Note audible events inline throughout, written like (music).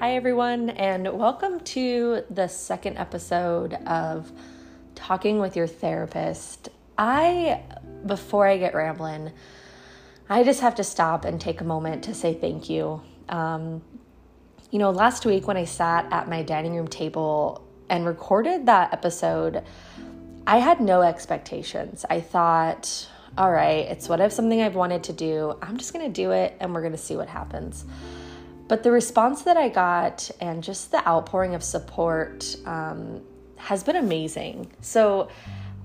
Hi, everyone, and welcome to the second episode of Talking with Your Therapist. I, before I get rambling, I just have to stop and take a moment to say thank you. Um, you know, last week when I sat at my dining room table and recorded that episode, I had no expectations. I thought, all right, it's what if something I've wanted to do. I'm just going to do it and we're going to see what happens. But the response that I got and just the outpouring of support um, has been amazing. So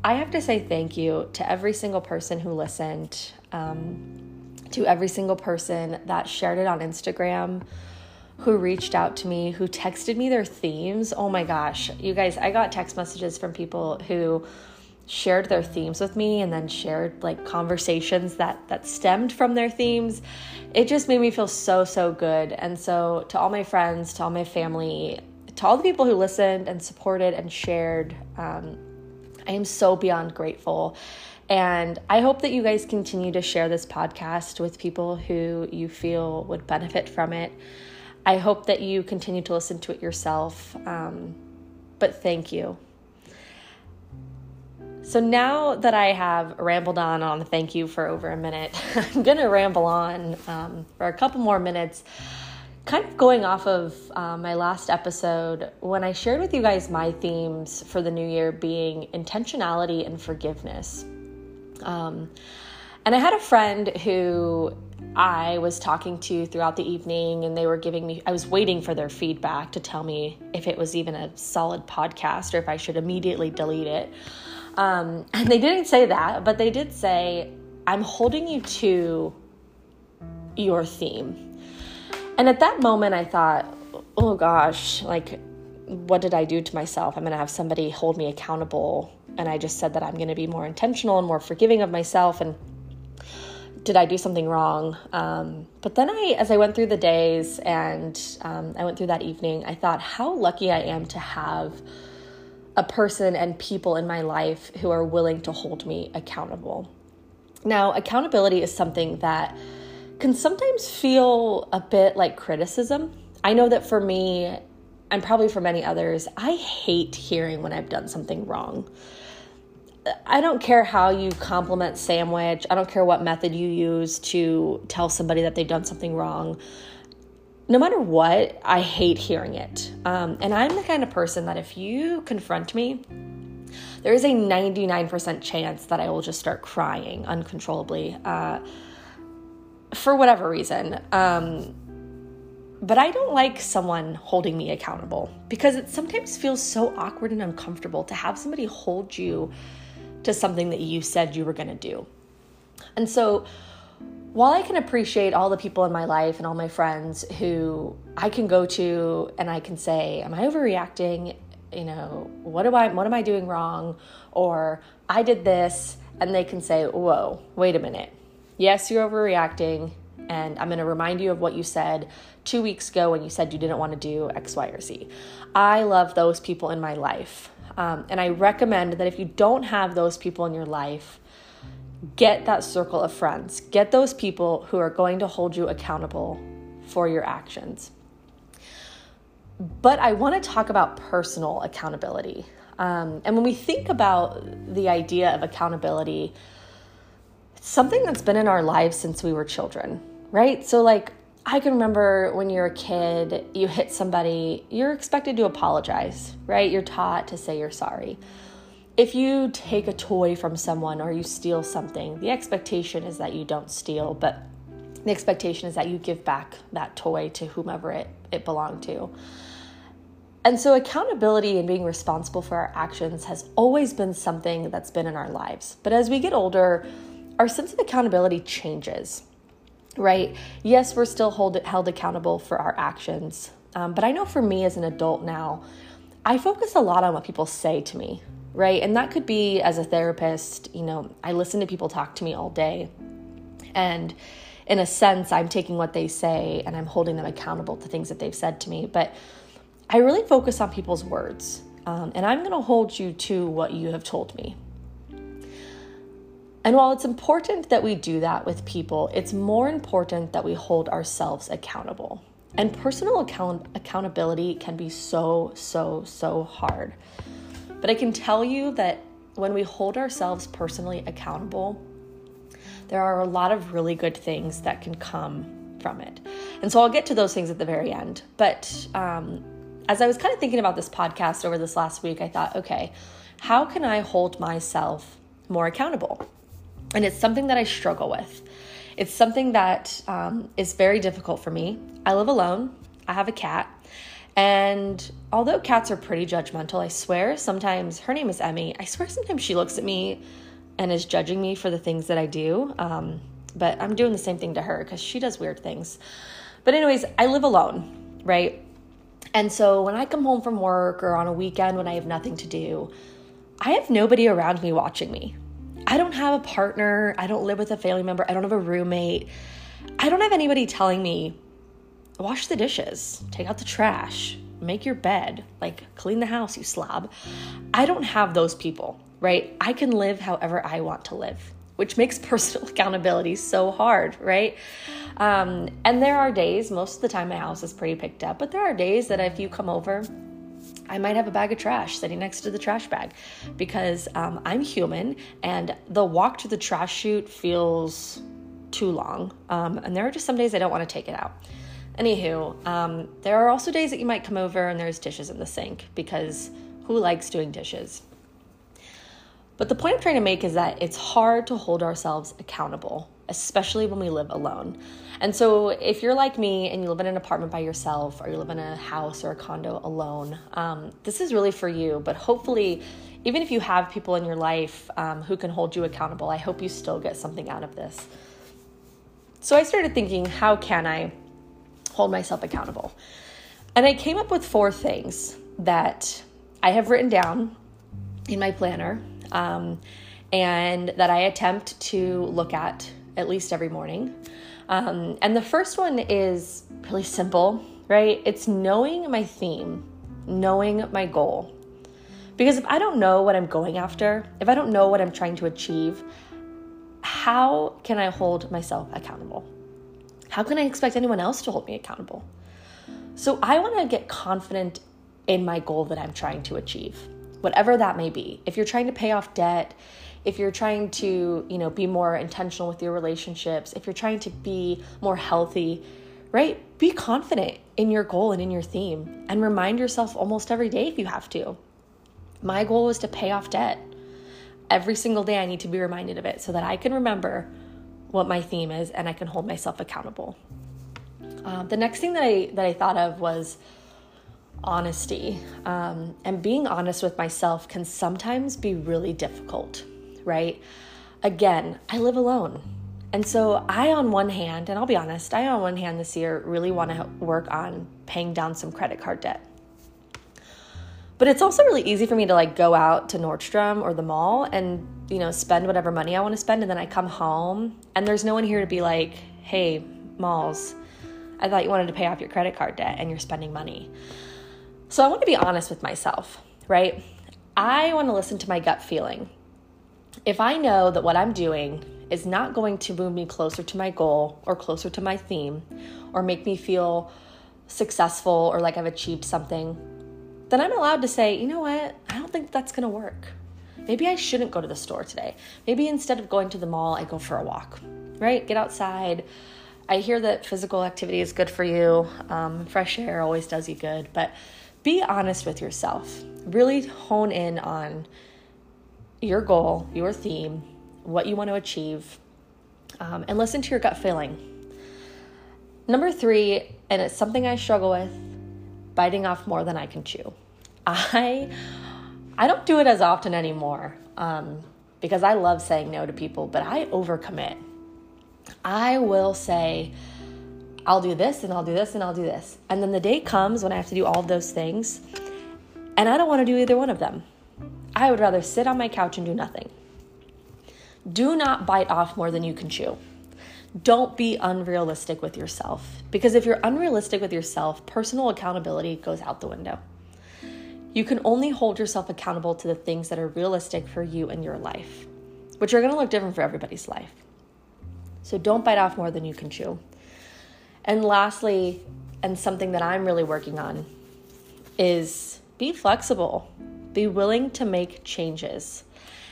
I have to say thank you to every single person who listened, um, to every single person that shared it on Instagram, who reached out to me, who texted me their themes. Oh my gosh, you guys, I got text messages from people who shared their themes with me and then shared like conversations that that stemmed from their themes it just made me feel so so good. And so to all my friends to all my family to all the people who listened and supported and shared um, i am so beyond grateful. And i hope that you guys continue to share this podcast with people who you feel would benefit from it. I hope that you continue to listen to it yourself um, but thank you so now that I have rambled on on thank you for over a minute, (laughs) I'm going to ramble on um, for a couple more minutes, kind of going off of uh, my last episode when I shared with you guys my themes for the new year being intentionality and forgiveness. Um, and I had a friend who I was talking to throughout the evening, and they were giving me, I was waiting for their feedback to tell me if it was even a solid podcast or if I should immediately delete it. Um, (laughs) and they didn't say that, but they did say, I'm holding you to your theme. And at that moment, I thought, oh gosh, like, what did I do to myself? I'm going to have somebody hold me accountable. And I just said that I'm going to be more intentional and more forgiving of myself. And did I do something wrong? Um, but then I, as I went through the days and um, I went through that evening, I thought how lucky I am to have a person and people in my life who are willing to hold me accountable. Now, accountability is something that can sometimes feel a bit like criticism. I know that for me, and probably for many others, I hate hearing when I've done something wrong. I don't care how you compliment sandwich. I don't care what method you use to tell somebody that they've done something wrong no matter what, I hate hearing it. Um, and I'm the kind of person that if you confront me, there is a 99% chance that I will just start crying uncontrollably uh, for whatever reason. Um, but I don't like someone holding me accountable because it sometimes feels so awkward and uncomfortable to have somebody hold you to something that you said you were going to do. And so, while I can appreciate all the people in my life and all my friends who I can go to and I can say, Am I overreacting? You know, what do I what am I doing wrong? Or I did this, and they can say, Whoa, wait a minute. Yes, you're overreacting, and I'm gonna remind you of what you said two weeks ago when you said you didn't want to do X, Y, or Z. I love those people in my life. Um, and I recommend that if you don't have those people in your life, get that circle of friends. Get those people who are going to hold you accountable for your actions. But I want to talk about personal accountability. Um, and when we think about the idea of accountability, it's something that's been in our lives since we were children, right? So, like, I can remember when you're a kid, you hit somebody, you're expected to apologize, right? You're taught to say you're sorry if you take a toy from someone or you steal something, the expectation is that you don't steal, but the expectation is that you give back that toy to whomever it, it belonged to. And so, accountability and being responsible for our actions has always been something that's been in our lives. But as we get older, our sense of accountability changes, right? Yes, we're still hold, held accountable for our actions. Um, but I know for me as an adult now, I focus a lot on what people say to me, right? And that could be as a therapist, you know, I listen to people talk to me all day. And in a sense, I'm taking what they say and I'm holding them accountable to things that they've said to me. But I really focus on people's words. Um, and I'm going to hold you to what you have told me. And while it's important that we do that with people, it's more important that we hold ourselves accountable. And personal account- accountability can be so, so, so hard. But I can tell you that when we hold ourselves personally accountable, there are a lot of really good things that can come from it. And so I'll get to those things at the very end. But um, as I was kind of thinking about this podcast over this last week, I thought, okay, how can I hold myself more accountable? And it's something that I struggle with. It's something that um, is very difficult for me. I live alone, I have a cat. And although cats are pretty judgmental, I swear sometimes her name is Emmy. I swear sometimes she looks at me and is judging me for the things that I do. Um, but I'm doing the same thing to her because she does weird things. But, anyways, I live alone, right? And so when I come home from work or on a weekend when I have nothing to do, I have nobody around me watching me. I don't have a partner. I don't live with a family member. I don't have a roommate. I don't have anybody telling me, wash the dishes, take out the trash, make your bed, like clean the house, you slob. I don't have those people, right? I can live however I want to live, which makes (laughs) personal accountability so hard, right? Um, and there are days, most of the time my house is pretty picked up, but there are days that if you come over, I might have a bag of trash sitting next to the trash bag because um, I'm human and the walk to the trash chute feels too long. Um, and there are just some days I don't want to take it out. Anywho, um, there are also days that you might come over and there's dishes in the sink because who likes doing dishes? But the point I'm trying to make is that it's hard to hold ourselves accountable, especially when we live alone. And so, if you're like me and you live in an apartment by yourself, or you live in a house or a condo alone, um, this is really for you. But hopefully, even if you have people in your life um, who can hold you accountable, I hope you still get something out of this. So, I started thinking, how can I hold myself accountable? And I came up with four things that I have written down in my planner um, and that I attempt to look at at least every morning. Um, and the first one is really simple, right? It's knowing my theme, knowing my goal. Because if I don't know what I'm going after, if I don't know what I'm trying to achieve, how can I hold myself accountable? How can I expect anyone else to hold me accountable? So I want to get confident in my goal that I'm trying to achieve, whatever that may be. If you're trying to pay off debt, if you're trying to, you know, be more intentional with your relationships, if you're trying to be more healthy, right? Be confident in your goal and in your theme and remind yourself almost every day if you have to. My goal was to pay off debt. Every single day I need to be reminded of it so that I can remember what my theme is and I can hold myself accountable. Um, the next thing that I that I thought of was honesty, um, and being honest with myself can sometimes be really difficult right? Again, I live alone. And so I, on one hand, and I'll be honest, I, on one hand, this year really want to work on paying down some credit card debt. But it's also really easy for me to like go out to Nordstrom or the mall and, you know, spend whatever money I want to spend. And then I come home and there's no one here to be like, hey, Molls, I thought you wanted to pay off your credit card debt and you're spending money. So I want to be honest with myself, right? I want to listen to my gut feeling if I know that what I'm doing is not going to move me closer to my goal or closer to my theme or make me feel successful or like I've achieved something, then I'm allowed to say, you know what, I don't think that's gonna work. Maybe I shouldn't go to the store today. Maybe instead of going to the mall, I go for a walk, right? Get outside. I hear that physical activity is good for you. Um, fresh air always does you good, but be honest with yourself. Really hone in on your goal, your theme, what you want to achieve, um, and listen to your gut feeling. Number three, and it's something I struggle with, biting off more than I can chew. I I don't do it as often anymore um, because I love saying no to people, but I overcommit. I will say, I'll do this and I'll do this and I'll do this. And then the day comes when I have to do all of those things, and I don't want to do either one of them. I would rather sit on my couch and do nothing. Do not bite off more than you can chew. Don't be unrealistic with yourself because if you're unrealistic with yourself, personal accountability goes out the window. You can only hold yourself accountable to the things that are realistic for you and your life, which are going to look different for everybody's life. So don't bite off more than you can chew. And lastly, and something that I'm really working on is be flexible, be willing to make changes.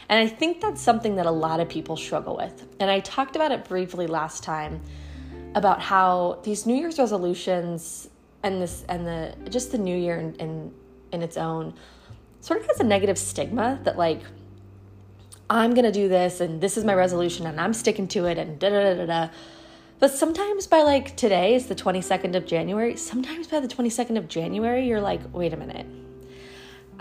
And I think that's something that a lot of people struggle with. And I talked about it briefly last time about how these New Year's resolutions and this and the just the new year in, in, in its own sort of has a negative stigma that like I'm gonna do this and this is my resolution and I'm sticking to it and da da da da. But sometimes by like today is the 22nd of January, sometimes by the 22nd of January, you're like, wait a minute.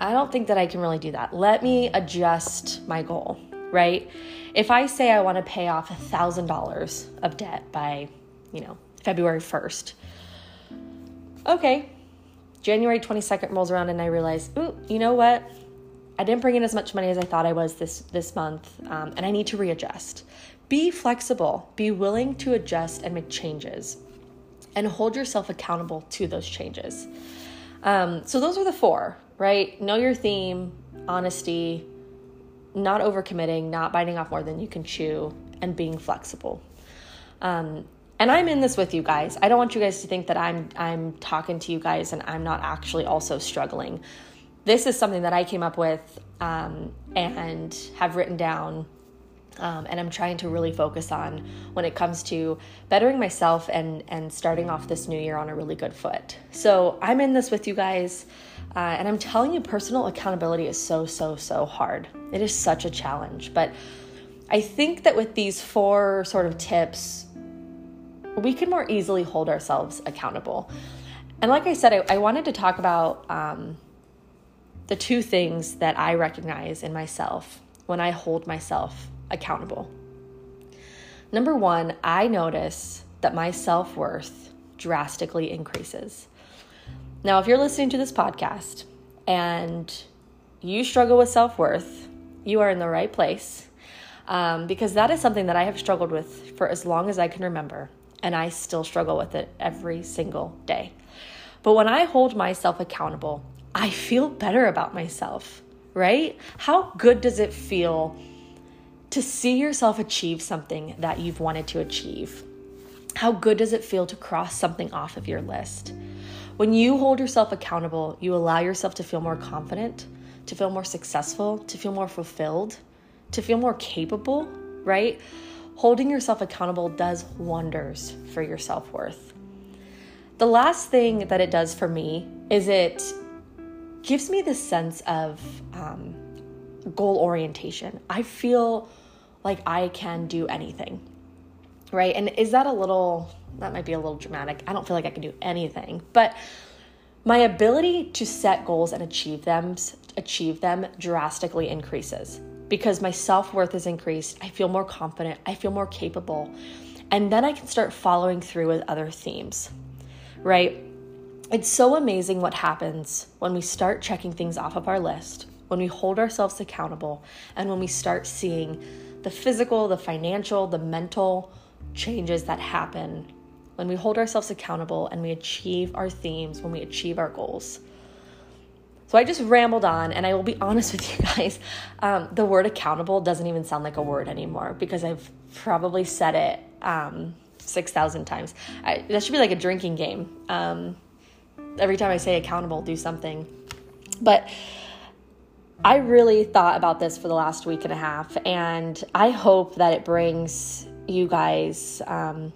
I don't think that I can really do that. Let me adjust my goal, right? If I say I want to pay off a $1,000 of debt by, you know, February 1st, okay, January 22nd rolls around and I realize, ooh, you know what? I didn't bring in as much money as I thought I was this this month, um, and I need to readjust. Be flexible. Be willing to adjust and make changes, and hold yourself accountable to those changes. Um, so those are the four, right? Know your theme, honesty, not overcommitting, not biting off more than you can chew, and being flexible. Um, and I'm in this with you guys. I don't want you guys to think that I'm I'm talking to you guys and I'm not actually also struggling this is something that I came up with um, and have written down. Um, and I'm trying to really focus on when it comes to bettering myself and and starting off this new year on a really good foot. So I'm in this with you guys, uh, and I'm telling you, personal accountability is so so so hard. It is such a challenge, but I think that with these four sort of tips, we can more easily hold ourselves accountable. And like I said, I, I wanted to talk about. Um, the two things that I recognize in myself when I hold myself accountable. Number one, I notice that my self worth drastically increases. Now, if you're listening to this podcast and you struggle with self worth, you are in the right place um, because that is something that I have struggled with for as long as I can remember, and I still struggle with it every single day. But when I hold myself accountable, I feel better about myself, right? How good does it feel to see yourself achieve something that you've wanted to achieve? How good does it feel to cross something off of your list? When you hold yourself accountable, you allow yourself to feel more confident, to feel more successful, to feel more fulfilled, to feel more capable, right? Holding yourself accountable does wonders for your self worth. The last thing that it does for me is it gives me this sense of um, goal orientation. I feel like I can do anything, right? And is that a little, that might be a little dramatic. I don't feel like I can do anything, but my ability to set goals and achieve them achieve them drastically increases because my self-worth is increased i feel more confident i feel more capable and then i can start following through with other themes right it's so amazing what happens when we start checking things off of our list, when we hold ourselves accountable, and when we start seeing the physical, the financial, the mental changes that happen when we hold ourselves accountable and we achieve our themes, when we achieve our goals. So I just rambled on, and I will be honest with you guys. Um, the word accountable doesn't even sound like a word anymore because I've probably said it um, 6,000 times. I, that should be like a drinking game. Um, every time I say accountable, do something. But I really thought about this for the last week and a half, and I hope that it brings you guys um,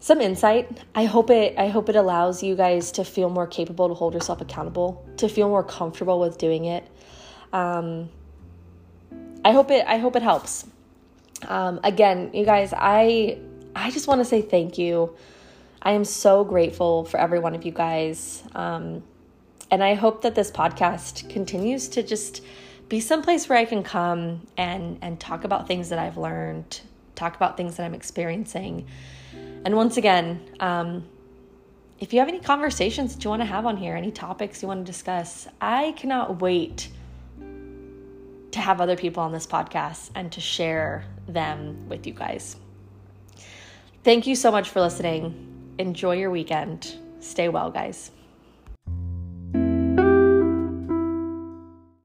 some insight. I hope it. I hope it allows you guys to feel more capable to hold yourself accountable, to feel more comfortable with doing it. Um, I hope it. I hope it helps. Um, again, you guys, I I just want to say thank you I am so grateful for every one of you guys. Um, and I hope that this podcast continues to just be someplace where I can come and, and talk about things that I've learned, talk about things that I'm experiencing. And once again, um, if you have any conversations that you want to have on here, any topics you want to discuss, I cannot wait to have other people on this podcast and to share them with you guys. Thank you so much for listening. Enjoy your weekend. Stay well, guys.